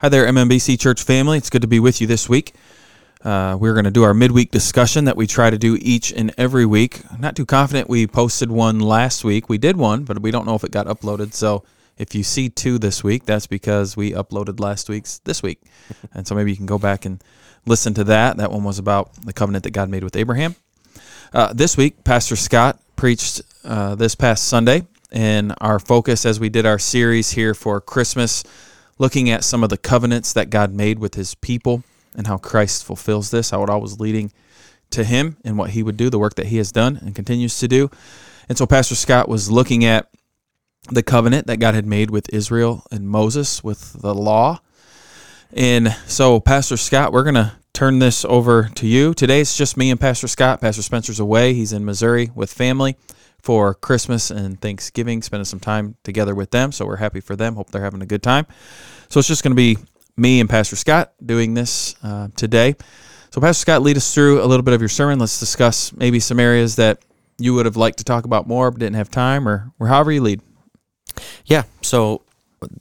Hi there, MMBC Church family. It's good to be with you this week. Uh, we're going to do our midweek discussion that we try to do each and every week. I'm not too confident we posted one last week. We did one, but we don't know if it got uploaded. So if you see two this week, that's because we uploaded last week's this week. and so maybe you can go back and listen to that. That one was about the covenant that God made with Abraham. Uh, this week, Pastor Scott preached uh, this past Sunday, and our focus as we did our series here for Christmas, looking at some of the covenants that God made with his people and how Christ fulfills this, how it all was leading to him and what he would do, the work that he has done and continues to do. And so Pastor Scott was looking at the covenant that God had made with Israel and Moses with the law. And so, Pastor Scott, we're going to turn this over to you. Today it's just me and Pastor Scott. Pastor Spencer's away. He's in Missouri with family for Christmas and Thanksgiving, spending some time together with them. So we're happy for them. Hope they're having a good time. So it's just going to be me and Pastor Scott doing this uh, today. So, Pastor Scott, lead us through a little bit of your sermon. Let's discuss maybe some areas that you would have liked to talk about more but didn't have time, or, or however you lead. Yeah. So,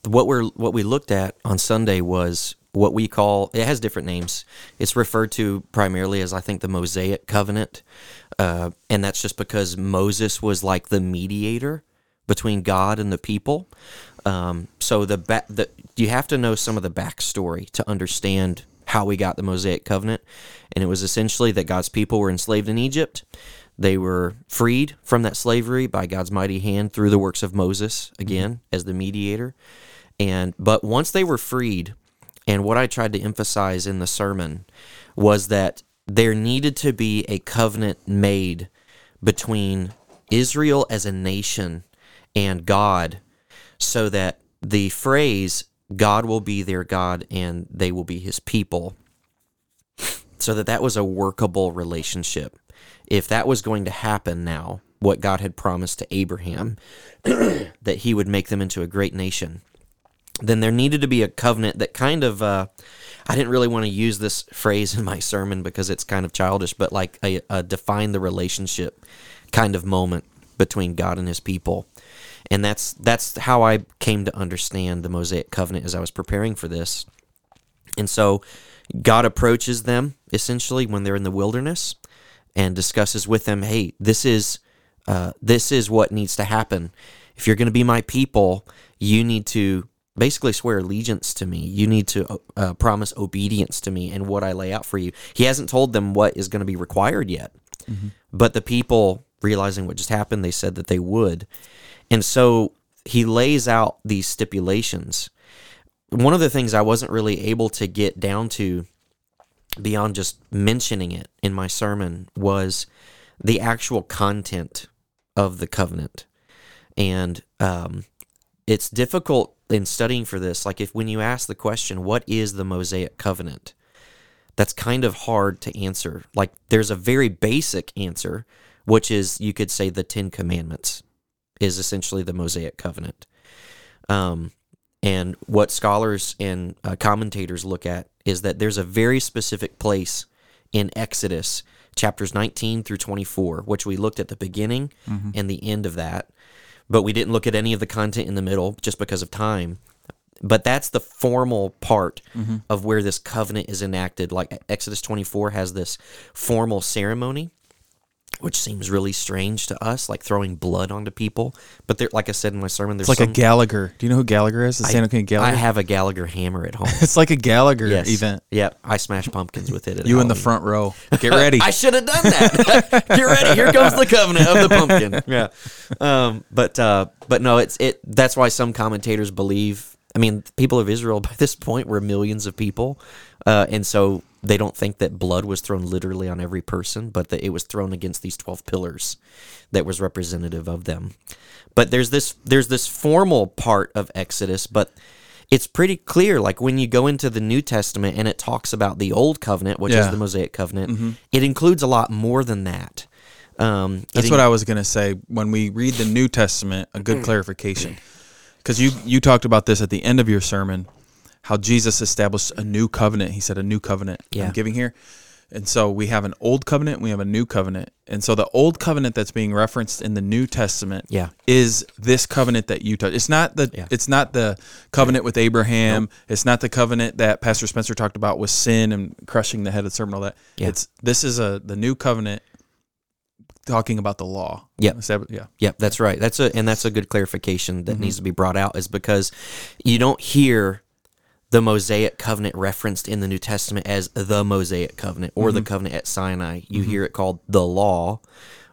what we're what we looked at on Sunday was what we call it has different names. It's referred to primarily as I think the Mosaic covenant, uh, and that's just because Moses was like the mediator between God and the people. Um, so the, ba- the you have to know some of the backstory to understand how we got the Mosaic covenant, and it was essentially that God's people were enslaved in Egypt. They were freed from that slavery by God's mighty hand through the works of Moses again mm-hmm. as the mediator. And but once they were freed, and what I tried to emphasize in the sermon was that there needed to be a covenant made between Israel as a nation and God so that the phrase God will be their God and they will be his people so that that was a workable relationship. If that was going to happen now, what God had promised to Abraham that he would make them into a great nation, then there needed to be a covenant that kind of uh, I didn't really want to use this phrase in my sermon because it's kind of childish, but like a, a define the relationship kind of moment between God and his people. And that's that's how I came to understand the Mosaic covenant as I was preparing for this. And so God approaches them essentially when they're in the wilderness and discusses with them, "Hey, this is uh, this is what needs to happen. If you're going to be my people, you need to basically swear allegiance to me. You need to uh, promise obedience to me and what I lay out for you. He hasn't told them what is going to be required yet. Mm-hmm. But the people, realizing what just happened, they said that they would. And so he lays out these stipulations. One of the things I wasn't really able to get down to beyond just mentioning it in my sermon was the actual content of the covenant. And um, it's difficult in studying for this, like if when you ask the question, what is the Mosaic covenant? That's kind of hard to answer. Like there's a very basic answer, which is you could say the Ten Commandments is essentially the Mosaic covenant. Um, and what scholars and uh, commentators look at is that there's a very specific place in Exodus chapters 19 through 24, which we looked at the beginning mm-hmm. and the end of that but we didn't look at any of the content in the middle just because of time. But that's the formal part mm-hmm. of where this covenant is enacted. Like Exodus 24 has this formal ceremony which seems really strange to us, like throwing blood onto people. But there, like I said in my sermon, there's it's like some, a Gallagher. Do you know who Gallagher is? The Santa Gallagher. I have a Gallagher hammer at home. it's like a Gallagher yes. event. Yep, I smash pumpkins with it. you Halloween. in the front row. Get ready. I should have done that. Get ready. Here comes the covenant of the pumpkin. Yeah. Um, but uh, but no, it's it. That's why some commentators believe. I mean, people of Israel by this point were millions of people, uh, and so they don't think that blood was thrown literally on every person, but that it was thrown against these 12 pillars that was representative of them. But there's this there's this formal part of Exodus, but it's pretty clear like when you go into the New Testament and it talks about the old covenant, which yeah. is the Mosaic covenant, mm-hmm. it includes a lot more than that. Um, That's what I was going to say when we read the New Testament, a good clarification. Cuz you you talked about this at the end of your sermon how Jesus established a new covenant. He said, a new covenant yeah. I'm giving here. And so we have an old covenant, we have a new covenant. And so the old covenant that's being referenced in the New Testament Yeah. is this covenant that you touch. It's not the Yeah. it's not the covenant with Abraham. It's not the covenant that Pastor Spencer talked about with sin and crushing the head of the serpent and all that. Yeah. It's this is a the new covenant talking about the law. That- yeah. Yep, that's right. That's a and that's a good clarification that Mm-hmm. needs to be brought out is because you don't hear the Mosaic covenant referenced in the New Testament as the Mosaic covenant or Mm-hmm. the covenant at Sinai. You hear it called the law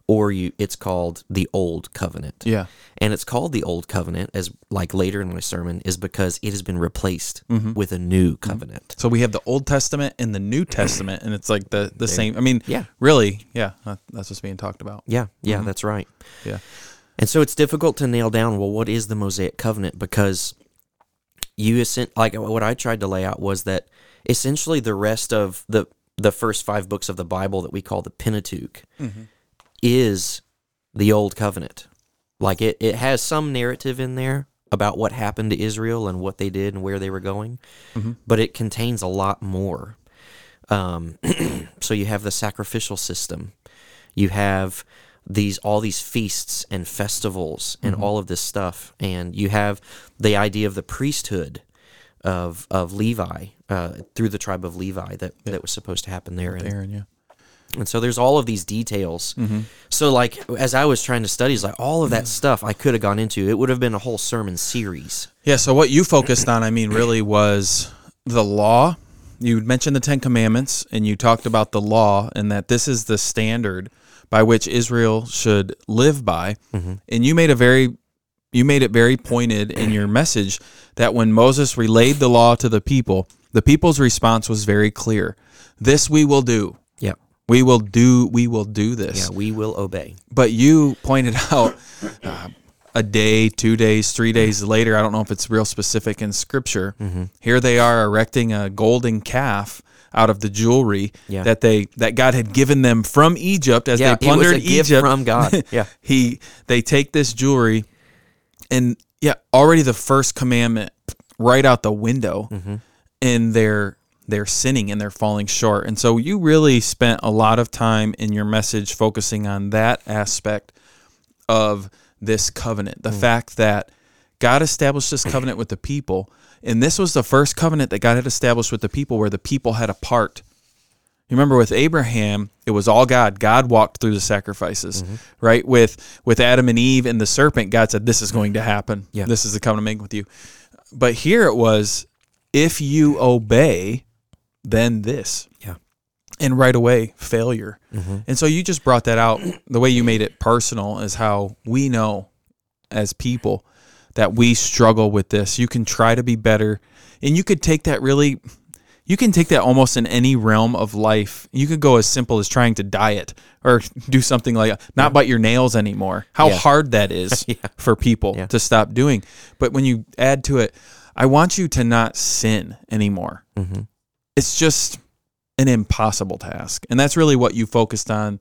or you it's called the old covenant. Yeah. And it's called the old covenant as like later in my sermon is because it has been replaced Mm-hmm. with a new covenant. So we have the Old Testament and the New Testament, and it's like the the same. I mean, Yeah. really, yeah, that's what's being talked about. Yeah, yeah, Mm-hmm. that's right. Yeah, And so it's difficult to nail down. Well, what is the Mosaic covenant? Because you essen- like what I tried to lay out was that essentially the rest of the the first five books of the Bible that we call the Pentateuch is the Old Covenant. Like it, it has some narrative in there about what happened to Israel and what they did and where they were going, but it contains a lot more. Um, so you have the sacrificial system, you have these all these feasts and festivals and all of this stuff, and you have the idea of the priesthood of of Levi uh, through the tribe of Levi that that was supposed to happen there. And, Aaron. Yeah. and so there's all of these details. Mm-hmm. So like as I was trying to study, it's like all of that stuff I could have gone into. It would have been a whole sermon series. Yeah. So what you focused on, I mean, really was the law. You mentioned the Ten Commandments, and you talked about the law, and that this is the standard by which Israel should live by. And you made a very you made it very pointed in your message that when Moses relayed the law to the people, the people's response was very clear. This we will do. Yeah, We will do we will do this. yeah, we will obey. But you pointed out uh, a day, two days, three days later. I don't know if it's real specific in scripture. Mm-hmm. Here they are erecting a golden calf out of the jewelry Yeah. that they that God had given them from Egypt as Yeah, they plundered Egypt from God. Yeah. he they take this jewelry and yeah, already the first commandment right out the window, Mm-hmm. and they're they're sinning and they're falling short. And so you really spent a lot of time in your message focusing on that aspect of this covenant, Mm. the fact that God established this covenant with the people, and this was the first covenant that God had established with the people where the people had a part. You remember with Abraham, it was all God. God walked through the sacrifices, Mm-hmm. right? With with Adam and Eve and the serpent, God said, "This is going to happen. Yeah. This is the covenant I'm making with you." But here it was, if you obey, then this. And right away failure. Mm-hmm. And so you just brought that out. The way you made it personal is how we know as people that we struggle with this. You can try to be better, and you could take that really. You can take that almost in any realm of life. You could go as simple as trying to diet or do something like not bite your nails anymore. How Yeah. hard that is for people Yeah. to stop doing. But when you add to it, I want you to not sin anymore. Mm-hmm. It's just an impossible task. And that's really what you focused on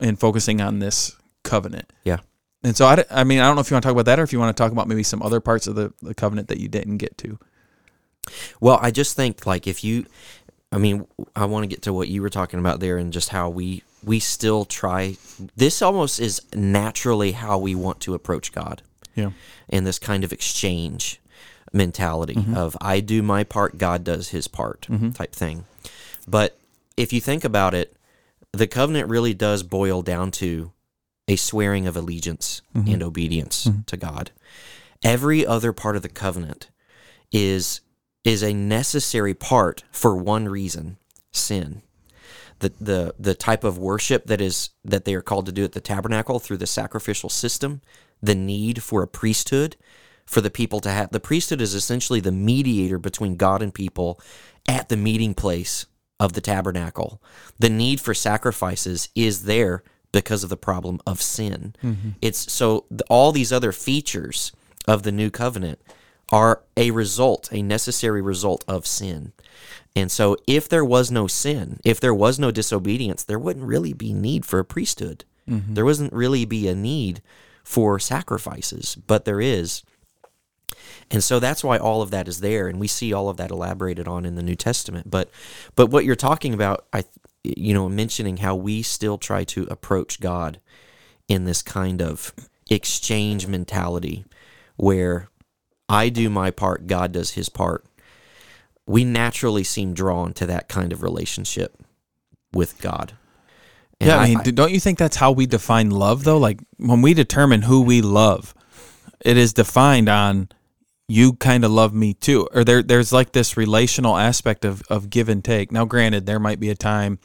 in focusing on this covenant. Yeah. And so, I, I mean, I don't know if you want to talk about that or if you want to talk about maybe some other parts of the, the covenant that you didn't get to. Well, I just think like if you, I mean, I want to get to what you were talking about there and just how we we still try. This almost is naturally how we want to approach God Yeah. in this kind of exchange mentality mm-hmm. of I do my part, God does His part mm-hmm. type thing. But if you think about it, the covenant really does boil down to a swearing of allegiance mm-hmm. and obedience mm-hmm. to God. Every other part of the covenant is is a necessary part for one reason, sin. The, the the type of worship that is that they are called to do at the tabernacle through the sacrificial system, the need for a priesthood, for the people to have the priesthood is essentially the mediator between God and people at the meeting place of the tabernacle. The need for sacrifices is there because of the problem of sin. Mm-hmm. It's so th- all these other features of the new covenant are a result, a necessary result of sin. And so if there was no sin, if there was no disobedience, there wouldn't really be need for a priesthood. Mm-hmm. There wasn't really be a need for sacrifices, but there is. And so that's why all of that is there, and we see all of that elaborated on in the New Testament. But, but what you're talking about, I, you know, mentioning how we still try to approach God in this kind of exchange mentality, where I do my part, God does His part. We naturally seem drawn to that kind of relationship with God. And yeah, I mean, don't you think that's how we define love, though? Like when we determine who we love, it is defined on you kind of love me too, or there there's like this relational aspect of of give and take. Now, granted, there might be a time.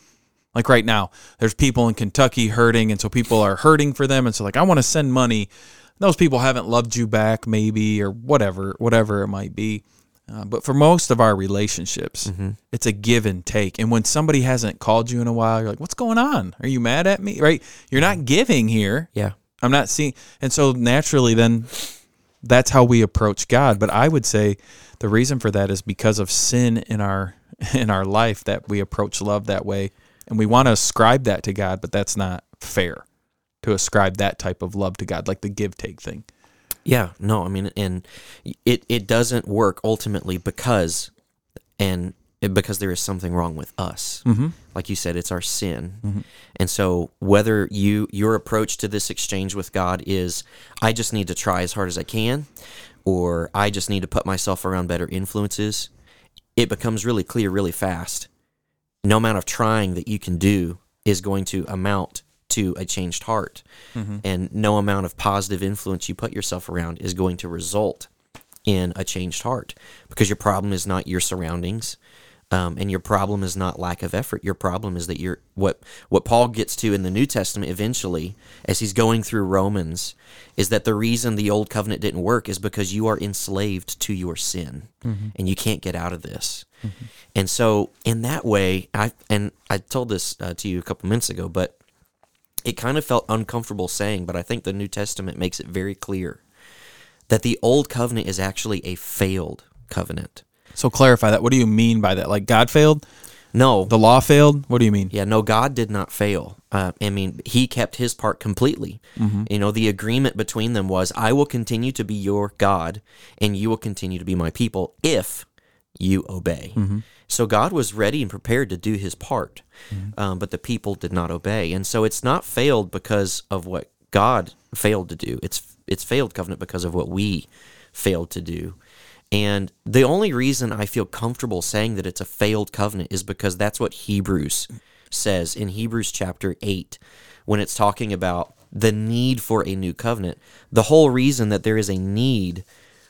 Like right now, there's people in Kentucky hurting, and so people are hurting for them, and so like I want to send money. Those people haven't loved you back, maybe, or whatever, whatever it might be. Uh, but for most of our relationships, Mm-hmm. it's a give and take. And when somebody hasn't called you in a while, you're like, "What's going on? Are you mad at me?" Right? You're not giving here. yeah, I'm not seeing, and so naturally, then that's how we approach God. But I would say the reason for that is because of sin in our in our life that we approach love that way, and we want to ascribe that to God, but that's not fair to ascribe that type of love to God, like the give take thing. Yeah, no, I mean, and it it doesn't work ultimately because, and because there is something wrong with us. Mm-hmm. Like you said, it's our sin, mm-hmm. and so whether you your approach to this exchange with God is, I just need to try as hard as I can, or I just need to put myself around better influences, it becomes really clear really fast. No amount of trying that you can do is going to amount to a changed heart. Mm-hmm. And no amount of positive influence you put yourself around is going to result in a changed heart because your problem is not your surroundings. Um, and your problem is not lack of effort. Your problem is that you're what what Paul gets to in the New Testament eventually, as he's going through Romans, is that the reason the old covenant didn't work is because you are enslaved to your sin, and you can't get out of this. And so, in that way, I and I told this uh, to you a couple minutes ago, but it kind of felt uncomfortable saying, but I think the New Testament makes it very clear that the old covenant is actually a failed covenant. So clarify that. What do you mean by that? Like God failed? No, The law failed? What do you mean? yeah, no, God did not fail. Uh, I mean, He kept His part completely. You know, the agreement between them was, "I will continue to be your God, and you will continue to be my people if you obey." So God was ready and prepared to do His part, um, but the people did not obey, and so it's not failed because of what God failed to do. It's it's failed covenant because of what we failed to do. And the only reason I feel comfortable saying that it's a failed covenant is because that's what Hebrews says in Hebrews chapter 8 when it's talking about the need for a new covenant. The whole reason that there is a need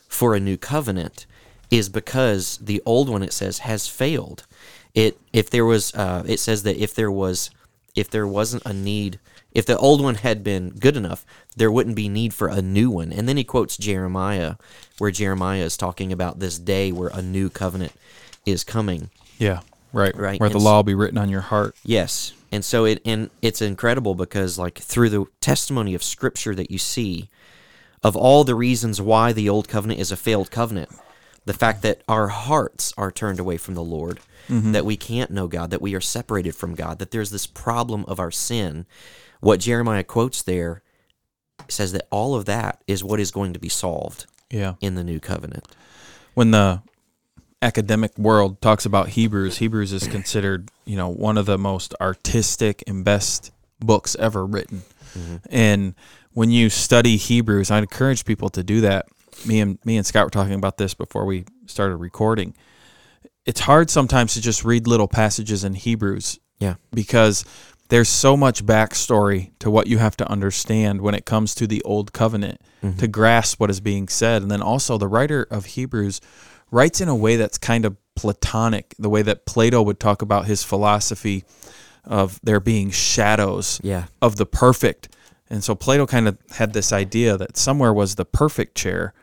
for a new covenant is because the old one it says has failed. It if there was uh, it says that if there was if there wasn't a need if the old one had been good enough, there wouldn't be need for a new one. And then he quotes Jeremiah, where Jeremiah is talking about this day where a new covenant is coming. Yeah. Right. Right, Where the law will be written on your heart. Yes. And so it and it's incredible because like through the testimony of scripture that you see of all the reasons why the old covenant is a failed covenant, the fact that our hearts are turned away from the Lord, mm-hmm. that we can't know God, that we are separated from God, that there's this problem of our sin. What Jeremiah quotes there says that all of that is what is going to be solved Yeah. in the new covenant. when the academic world talks about Hebrews, Hebrews is considered, you know, one of the most artistic and best books ever written. Mm-hmm. And when you study Hebrews, I'd encourage people to do that. Me and me and Scott were talking about this before we started recording. It's hard sometimes to just read little passages in Hebrews Yeah. because there's so much backstory to what you have to understand when it comes to the old covenant to mm-hmm. grasp what is being said. And then also, the writer of Hebrews writes in a way that's kind of Platonic, the way that Plato would talk about his philosophy of there being shadows Yeah. of the perfect. And so Plato kind of had this idea that somewhere was the perfect chair.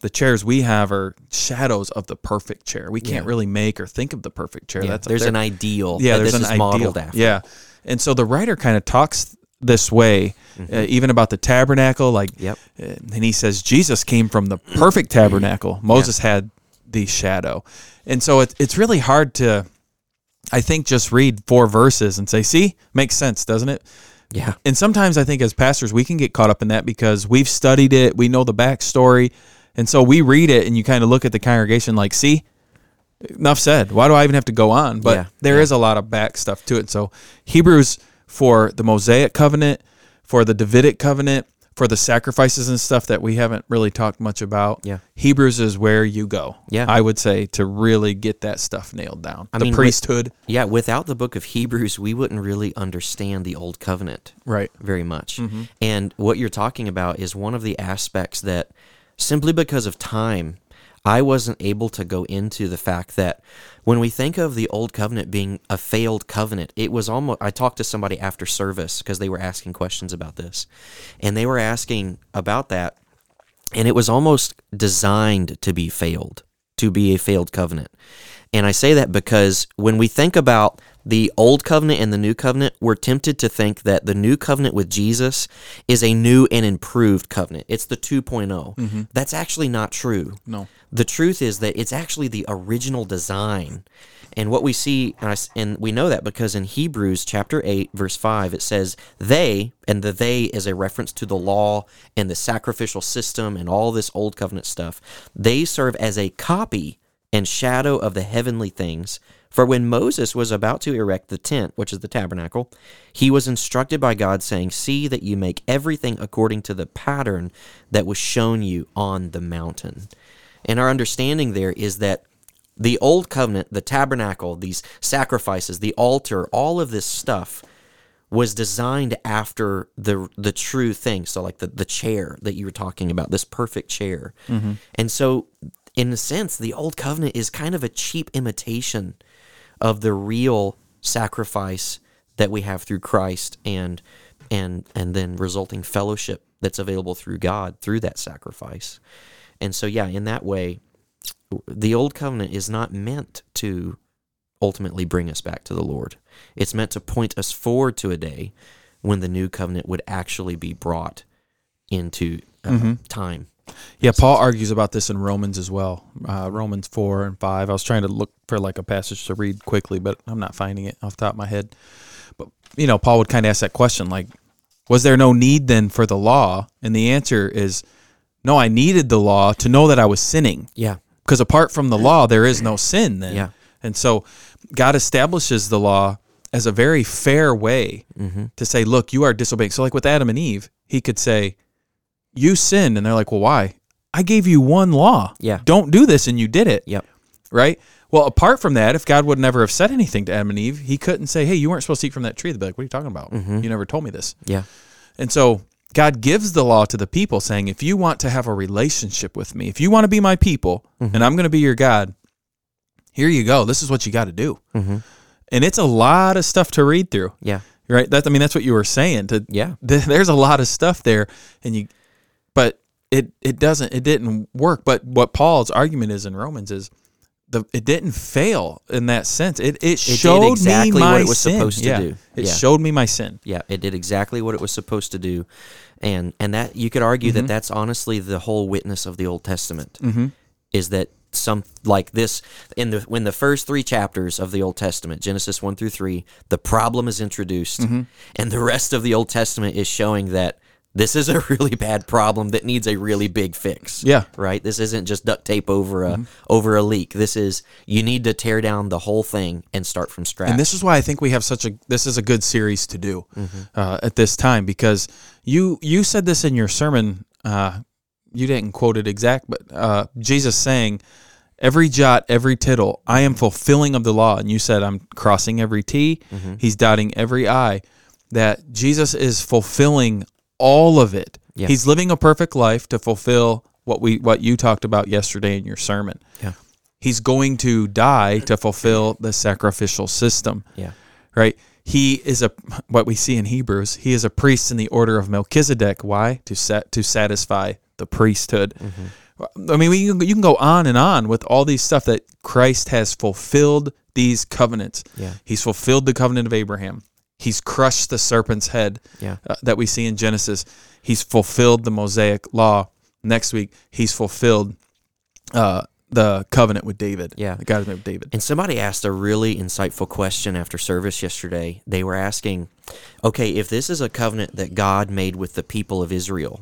The chairs we have are shadows of the perfect chair. We can't Yeah. really make or think of the perfect chair. Yeah, That's there's there an ideal yeah, there's this an ideal. modeled after. Yeah, and so the writer kind of talks this way, uh, even about the tabernacle. Like, Mm-hmm. Yep. uh, and he says Jesus came from the perfect tabernacle. Moses had the shadow, and so it, it's really hard to, I think, just read four verses and say, "See, makes sense, doesn't it?" Yeah. And sometimes I think as pastors we can get caught up in that because we've studied it, we know the backstory, And so we read it and you kind of look at the congregation like, see, enough said. Why do I even have to go on? But Yeah, there is a lot of back stuff to it. So Hebrews for the Mosaic covenant, for the Davidic covenant, for the sacrifices and stuff that we haven't really talked much about. Yeah. Hebrews is where you go. Yeah. I would say to really get that stuff nailed down. I the mean, with- priesthood. Yeah, without the book of Hebrews, we wouldn't really understand the old covenant. Right. very much. Mm-hmm. And what you're talking about is one of the aspects that simply because of time, I wasn't able to go into the fact that when we think of the old covenant being a failed covenant, it was almost. I talked to somebody after service because they were asking questions about this, and they were asking about that, and it was almost designed to be failed, to be a failed covenant. And I say that because when we think about the old covenant and the new covenant, we're tempted to think that the new covenant with Jesus is a new and improved covenant. It's the 2.0. Mm-hmm. That's actually not true. No. The truth is that it's actually the original design. And what we see, and, I and we know that because in Hebrews chapter 8, verse 5, it says, They, and the they is a reference to the law and the sacrificial system and all this old covenant stuff. They serve as a copy and shadow of the heavenly things. For when Moses was about to erect the tent, which is the tabernacle, he was instructed by God, saying, See that you make everything according to the pattern that was shown you on the mountain. And our understanding there is that the old covenant, the tabernacle, these sacrifices, the altar, all of this stuff was designed after the the true thing. So like the, the chair that you were talking about, this perfect chair. Mm-hmm. And so in a sense, the old covenant is kind of a cheap imitation of the real sacrifice that we have through Christ and and and then resulting fellowship that's available through God through that sacrifice. And so yeah, in that way, the old covenant is not meant to ultimately bring us back to the Lord. It's meant to point us forward to a day when the new covenant would actually be brought into uh, time. Yeah, Paul argues about this in Romans as well. Uh, Romans 4 and 5. I was trying to look for like a passage to read quickly, but I'm not finding it off the top of my head. But, you know, Paul would kind of ask that question like, was there no need then for the law? And the answer is, no, I needed the law to know that I was sinning. Yeah. Because apart from the law, there is no sin then. Yeah. And so God establishes the law as a very fair way Mm-hmm. to say, look, you are disobeying. So, like with Adam and Eve, he could say, you sinned. And they're like, well, why? I gave you one law. Yeah. Don't do this. And you did it. Yep. Right? Well, apart from that, if God would never have said anything to Adam and Eve, he couldn't say, hey, you weren't supposed to eat from that tree. They'd be like, what are you talking about? Mm-hmm. You never told me this. Yeah. And so God gives the law to the people, saying, if you want to have a relationship with me, if you want to be my people, Mm-hmm. and I'm going to be your God, here you go. This is what you got to do. Mm-hmm. And it's a lot of stuff to read through, Yeah. right? That I mean, that's what you were saying. To Yeah. th- there's a lot of stuff there, and you, but it it doesn't it didn't work. But what Paul's argument is in Romans is. The, it didn't fail in that sense. It it, showed exactly me what my it was sin. supposed to Yeah. do. It Yeah. showed me my sin. Yeah, it did exactly what it was supposed to do, and and that you could argue that that's honestly the whole witness of the Old Testament Mm-hmm. is that some like this in the when the first three chapters of the Old Testament Genesis one through three the problem is introduced, Mm-hmm. and the rest of the Old Testament is showing that this is a really bad problem that needs a really big fix. Yeah. right. This isn't just duct tape over a Mm-hmm. over a leak. This is you need to tear down the whole thing and start from scratch. And this is why I think we have such a this is a good series to do uh, at this time because you you said this in your sermon. Uh, you didn't quote it exact, but uh, Jesus saying, "Every jot, every tittle, I am fulfilling of the law." And you said, "I'm crossing every T, He's dotting every I." That Jesus is fulfilling all of it. Yeah. He's living a perfect life to fulfill what we what you talked about yesterday in your sermon. yeah, He's going to die to fulfill the sacrificial system yeah, right? He is a what we see in Hebrews. He is a priest in the order of Melchizedek. Why? To set to satisfy the priesthood. Mm-hmm. I mean, we, you can go on and on with all these stuff that Christ has fulfilled these covenants. Yeah. He's fulfilled the covenant of Abraham. He's crushed the serpent's head Yeah. uh, that we see in Genesis. He's fulfilled the Mosaic law. Next week, he's fulfilled uh, the covenant with David. Yeah. God has with David. And somebody asked a really insightful question after service yesterday. They were asking, okay, if this is a covenant that God made with the people of Israel,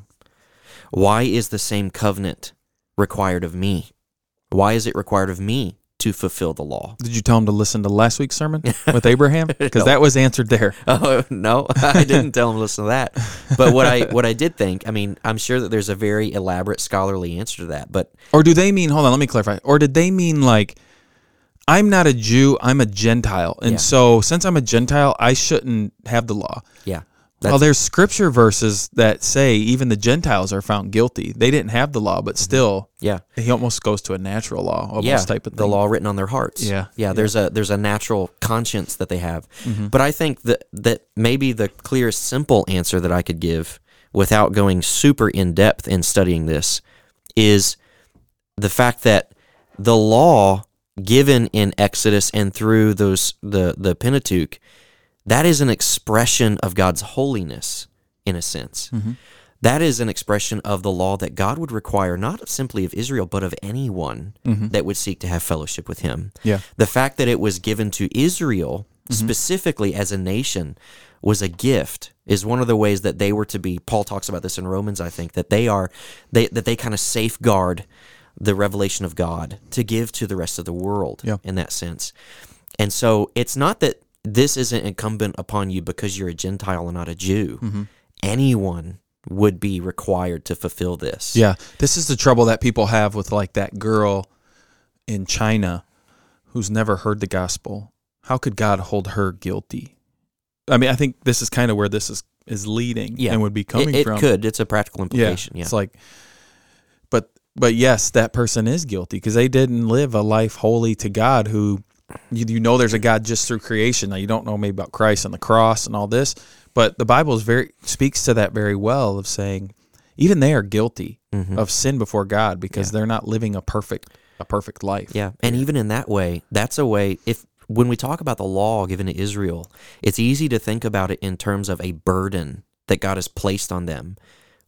why is the same covenant required of me? Why is it required of me to fulfill the law? Did you tell him to listen to last week's sermon with Abraham? Because No. that was answered there. Oh no, I didn't tell him to listen to that. But what I what I did think, I mean, I'm sure that there's a very elaborate scholarly answer to that. But Or do they mean, hold on, let me clarify. Or did they mean like, I'm not a Jew, I'm a Gentile. And Yeah. so since I'm a Gentile, I shouldn't have the law. yeah, well, there's scripture verses that say even the Gentiles are found guilty. They didn't have the law, but still, yeah, he almost goes to a natural law, almost Mm-hmm. yeah, type of the law written on their hearts. Yeah, yeah. There's a there's a natural conscience that they have. Mm-hmm. But I think that that maybe the clearest, simple answer that I could give without going super in depth in studying this is the fact that the law given in Exodus and through those the the Pentateuch that is an expression of God's holiness in a sense. Mm-hmm. That is an expression of the law that God would require not simply of Israel but of anyone mm-hmm. that would seek to have fellowship with him. Yeah. The fact that it was given to Israel mm-hmm. specifically as a nation was a gift is one of the ways that they were to be Paul talks about this in Romans I think that they are they that they kind of safeguard the revelation of God to give to the rest of the world Yeah. in that sense. And so it's not that this isn't incumbent upon you because you're a Gentile and not a Jew. Mm-hmm. Anyone would be required to fulfill this. Yeah, this is the trouble that people have with like that girl in China who's never heard the gospel. How could God hold her guilty? I mean, I think this is kind of where this is is leading Yeah. and would be coming it, it from. could. It's a practical yeah, implication. Yeah. it's like, but but yes, that person is guilty because they didn't live a life holy to God. Who you, you know, there's a God just through creation. Now you don't know maybe about Christ and the cross and all this, but the Bible is very speaks to that very well of saying even they are guilty Mm-hmm. of sin before God because they're not living a perfect a perfect life. Yeah, and even in that way, that's a way. If when we talk about the law given to Israel, it's easy to think about it in terms of a burden that God has placed on them,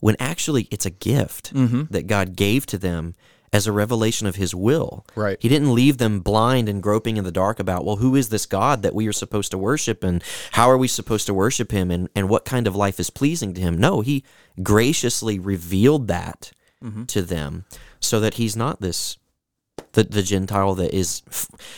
when actually it's a gift that God gave to them as a revelation of His will. Right. He didn't leave them blind and groping in the dark about, well, who is this God that we are supposed to worship, and how are we supposed to worship Him, and and what kind of life is pleasing to Him? No, He graciously revealed that to them, so that He's not this the, the Gentile that is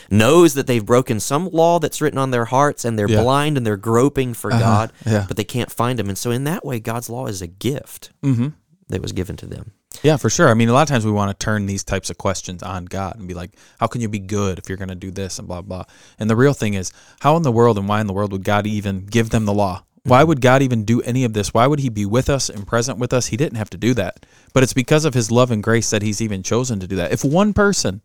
knows that they've broken some law that's written on their hearts and they're Yeah. blind and they're groping for God, yeah. but they can't find Him. And so, in that way, God's law is a gift Mm-hmm. that was given to them. Yeah, for sure. I mean, a lot of times we want to turn these types of questions on God and be like, how can you be good if you're going to do this and blah, blah. And the real thing is, how in the world and why in the world would God even give them the law? Why would God even do any of this? Why would He be with us and present with us? He didn't have to do that. But it's because of His love and grace that He's even chosen to do that. If one person,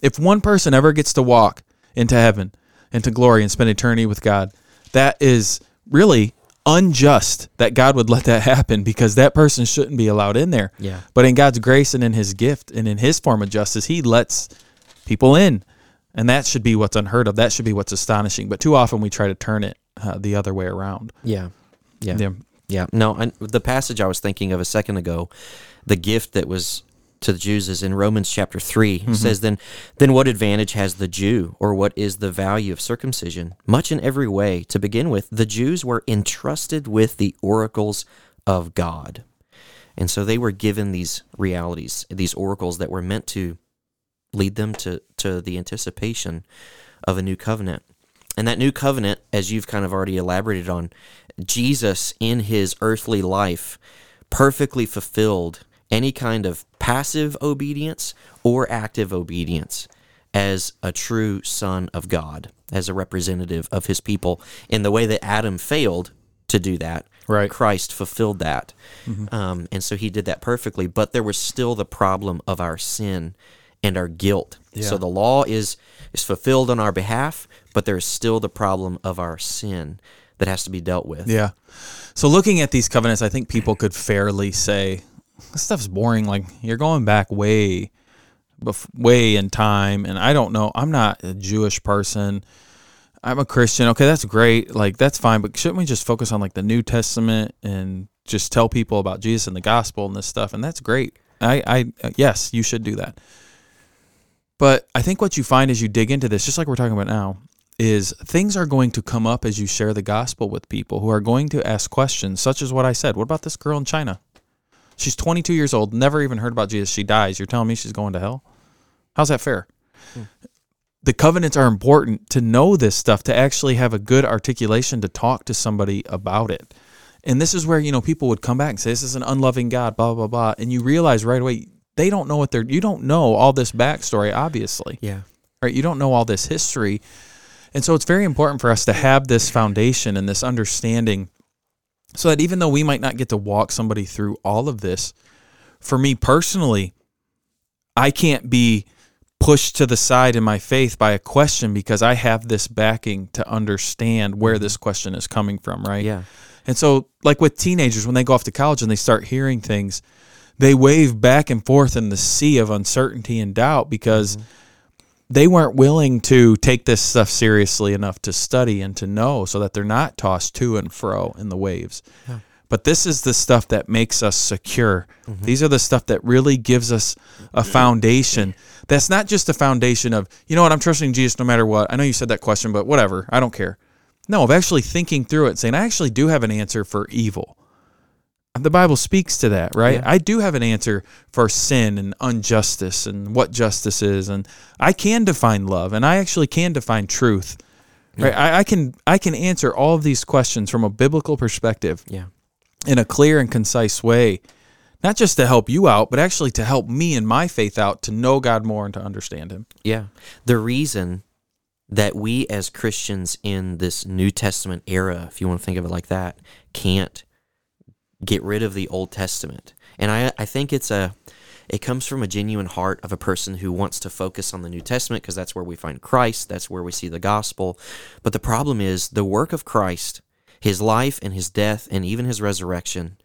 if one person ever gets to walk into heaven, into glory, and spend eternity with God, that is really unjust that God would let that happen because that person shouldn't be allowed in there. Yeah. But in God's grace and in His gift and in His form of justice, He lets people in. And that should be what's unheard of. That should be what's astonishing. But too often we try to turn it uh, the other way around. Yeah. Yeah. Yeah. Yeah. No, I, the passage I was thinking of a second ago, the gift that was to the Jews is in Romans chapter 3. It mm-hmm. says, then, then what advantage has the Jew, or what is the value of circumcision? Much in every way. To begin with, the Jews were entrusted with the oracles of God. And so they were given these realities, these oracles that were meant to lead them to, to the anticipation of a new covenant. And that new covenant, as you've kind of already elaborated on, Jesus in his earthly life perfectly fulfilled any kind of passive obedience or active obedience as a true son of God, as a representative of his people, in the way that Adam failed to do that. Right. Christ fulfilled that. Um, and so he did that perfectly, but there was still the problem of our sin and our guilt. So the law is is fulfilled on our behalf, but there is still the problem of our sin that has to be dealt with. Yeah. So looking at these covenants, I think people could fairly say this stuff's boring. Like you're going back way, way in time, and I don't know. I'm not a Jewish person. I'm a Christian. Okay, that's great. Like that's fine, but shouldn't we just focus on like the New Testament and just tell people about Jesus and the gospel and this stuff? And that's great. I, I, uh, yes, you should do that. But I think what you find as you dig into this, just like we're talking about now, is things are going to come up as you share the gospel with people who are going to ask questions, such as what I said. What about this girl in China? She's 22 years old, never even heard about Jesus. She dies. You're telling me she's going to hell? How's that fair? Hmm. The covenants are important to know this stuff, to actually have a good articulation to talk to somebody about it. And this is where, you know, people would come back and say, This is an unloving God, blah, blah, blah. And you realize right away, they don't know what they're, you don't know all this backstory, obviously Yeah. right? You don't know all this history. And so it's very important for us to have this foundation and this understanding so that even though we might not get to walk somebody through all of this, for me personally, I can't be pushed to the side in my faith by a question because I have this backing to understand where mm-hmm. this question is coming from, right? Yeah. And so, like with teenagers, when they go off to college and they start hearing things, they wave back and forth in the sea of uncertainty and doubt because mm-hmm. They weren't willing to take this stuff seriously enough to study and to know so that they're not tossed to and fro in the waves. But this is the stuff that makes us secure. Mm-hmm. These are the stuff that really gives us a foundation. That's not just a foundation of, you know what, I'm trusting Jesus no matter what. I know you said that question, but whatever. I don't care. No, of actually thinking through it, saying, I actually do have an answer for evil. The Bible speaks to that, right? I do have an answer for sin and injustice and what justice is, and I can define love, and I actually can define truth. Right? I, I can I can answer all of these questions from a biblical perspective Yeah. in a clear and concise way, not just to help you out, but actually to help me and my faith out to know God more and to understand Him. Yeah. The reason that we as Christians in this New Testament era, if you want to think of it like that, can't get rid of the Old Testament. And I, I think it's a it comes from a genuine heart of a person who wants to focus on the New Testament because that's where we find Christ, that's where we see the gospel. But the problem is the work of Christ, his life and his death and even his resurrection,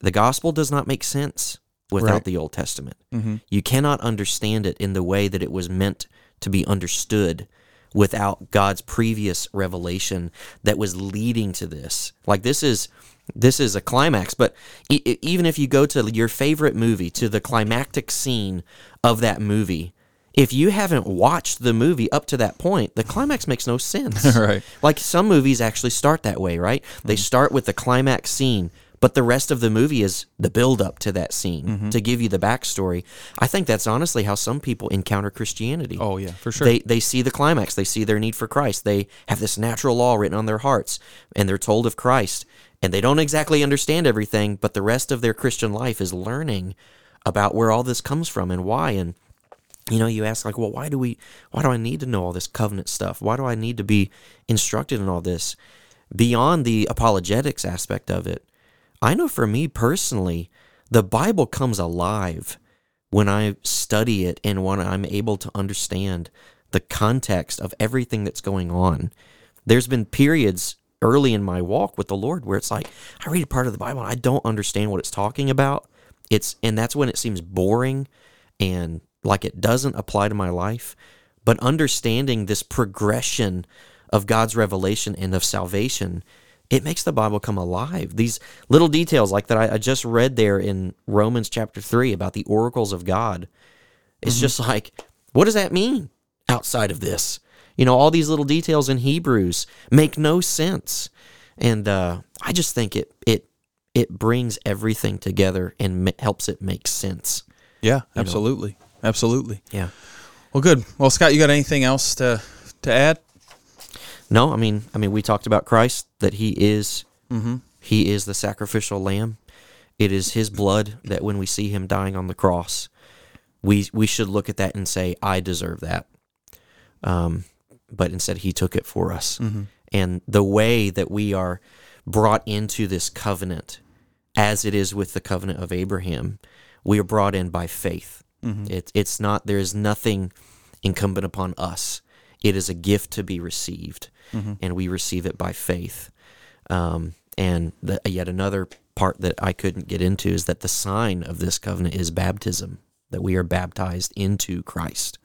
the gospel does not make sense without Right. the Old Testament. Mm-hmm. You cannot understand it in the way that it was meant to be understood without God's previous revelation that was leading to this. Like this is this is a climax, but e- even if you go to your favorite movie to the climactic scene of that movie, if you haven't watched the movie up to that point, the climax makes no sense. Right. Like some movies actually start that way, right? They mm-hmm. start with the climax scene, but the rest of the movie is the build up to that scene mm-hmm. to give you the backstory. I think that's honestly how some people encounter Christianity. Oh yeah, for sure. They they see the climax. They see their need for Christ. They have this natural law written on their hearts, and they're told of Christ. And they don't exactly understand everything, but the rest of their Christian life is learning about where all this comes from and why. And you know, you ask like, well, why do we? Why do I need to know all this covenant stuff? Why do I need to be instructed in all this? Beyond the apologetics aspect of it, I know for me personally, the Bible comes alive when I study it and when I'm able to understand the context of everything that's going on. There's been periods early in my walk with the Lord where it's like I read a part of the Bible and I don't understand what it's talking about. It's and that's when it seems boring and like it doesn't apply to my life. But understanding this progression of God's revelation and of salvation, it makes the Bible come alive. These little details, like that I, I just read there in Romans chapter 3 about the oracles of God, it's mm-hmm. just like, what does that mean outside of this? You know, all these little details in Hebrews make no sense. And uh, I just think it, it, it brings everything together and ma- helps it make sense. yeah, absolutely, absolutely. Yeah. Well, good. Well, Scott, you got anything else to to add? No, I mean, I mean, we talked about Christ that He is, He is the sacrificial lamb. It is His blood that when we see Him dying on the cross, we we should look at that and say, "I deserve that." Um, but instead, He took it for us, mm-hmm. and the way that we are brought into this covenant, as it is with the covenant of Abraham, we are brought in by faith. Mm-hmm. It's it's not there is nothing incumbent upon us. It is a gift to be received, mm-hmm. and we receive it by faith. Um, and the, yet another part that I couldn't get into is that the sign of this covenant is baptism, that we are baptized into Christ.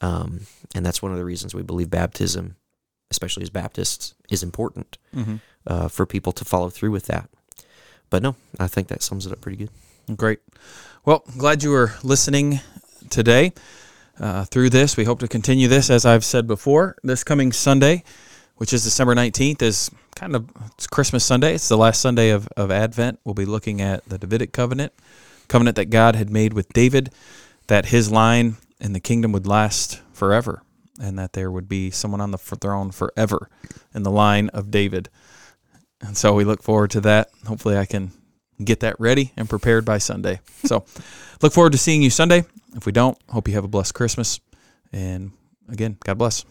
Um, and that's one of the reasons we believe baptism, especially as Baptists, is important uh, for people to follow through with that. But no, I think that sums it up pretty good. Great. Well, glad you were listening today. Uh, through this, we hope to continue this, as I've said before, this coming Sunday. which is December 19th, is kind of it's Christmas Sunday. It's the last Sunday of, of Advent. We'll be looking at the Davidic covenant, covenant that God had made with David, that his line in the kingdom would last forever, and that there would be someone on the throne forever in the line of David. And so we look forward to that. Hopefully, I can get that ready and prepared by Sunday. So look forward to seeing you Sunday. If we don't, hope you have a blessed Christmas. And again, God bless.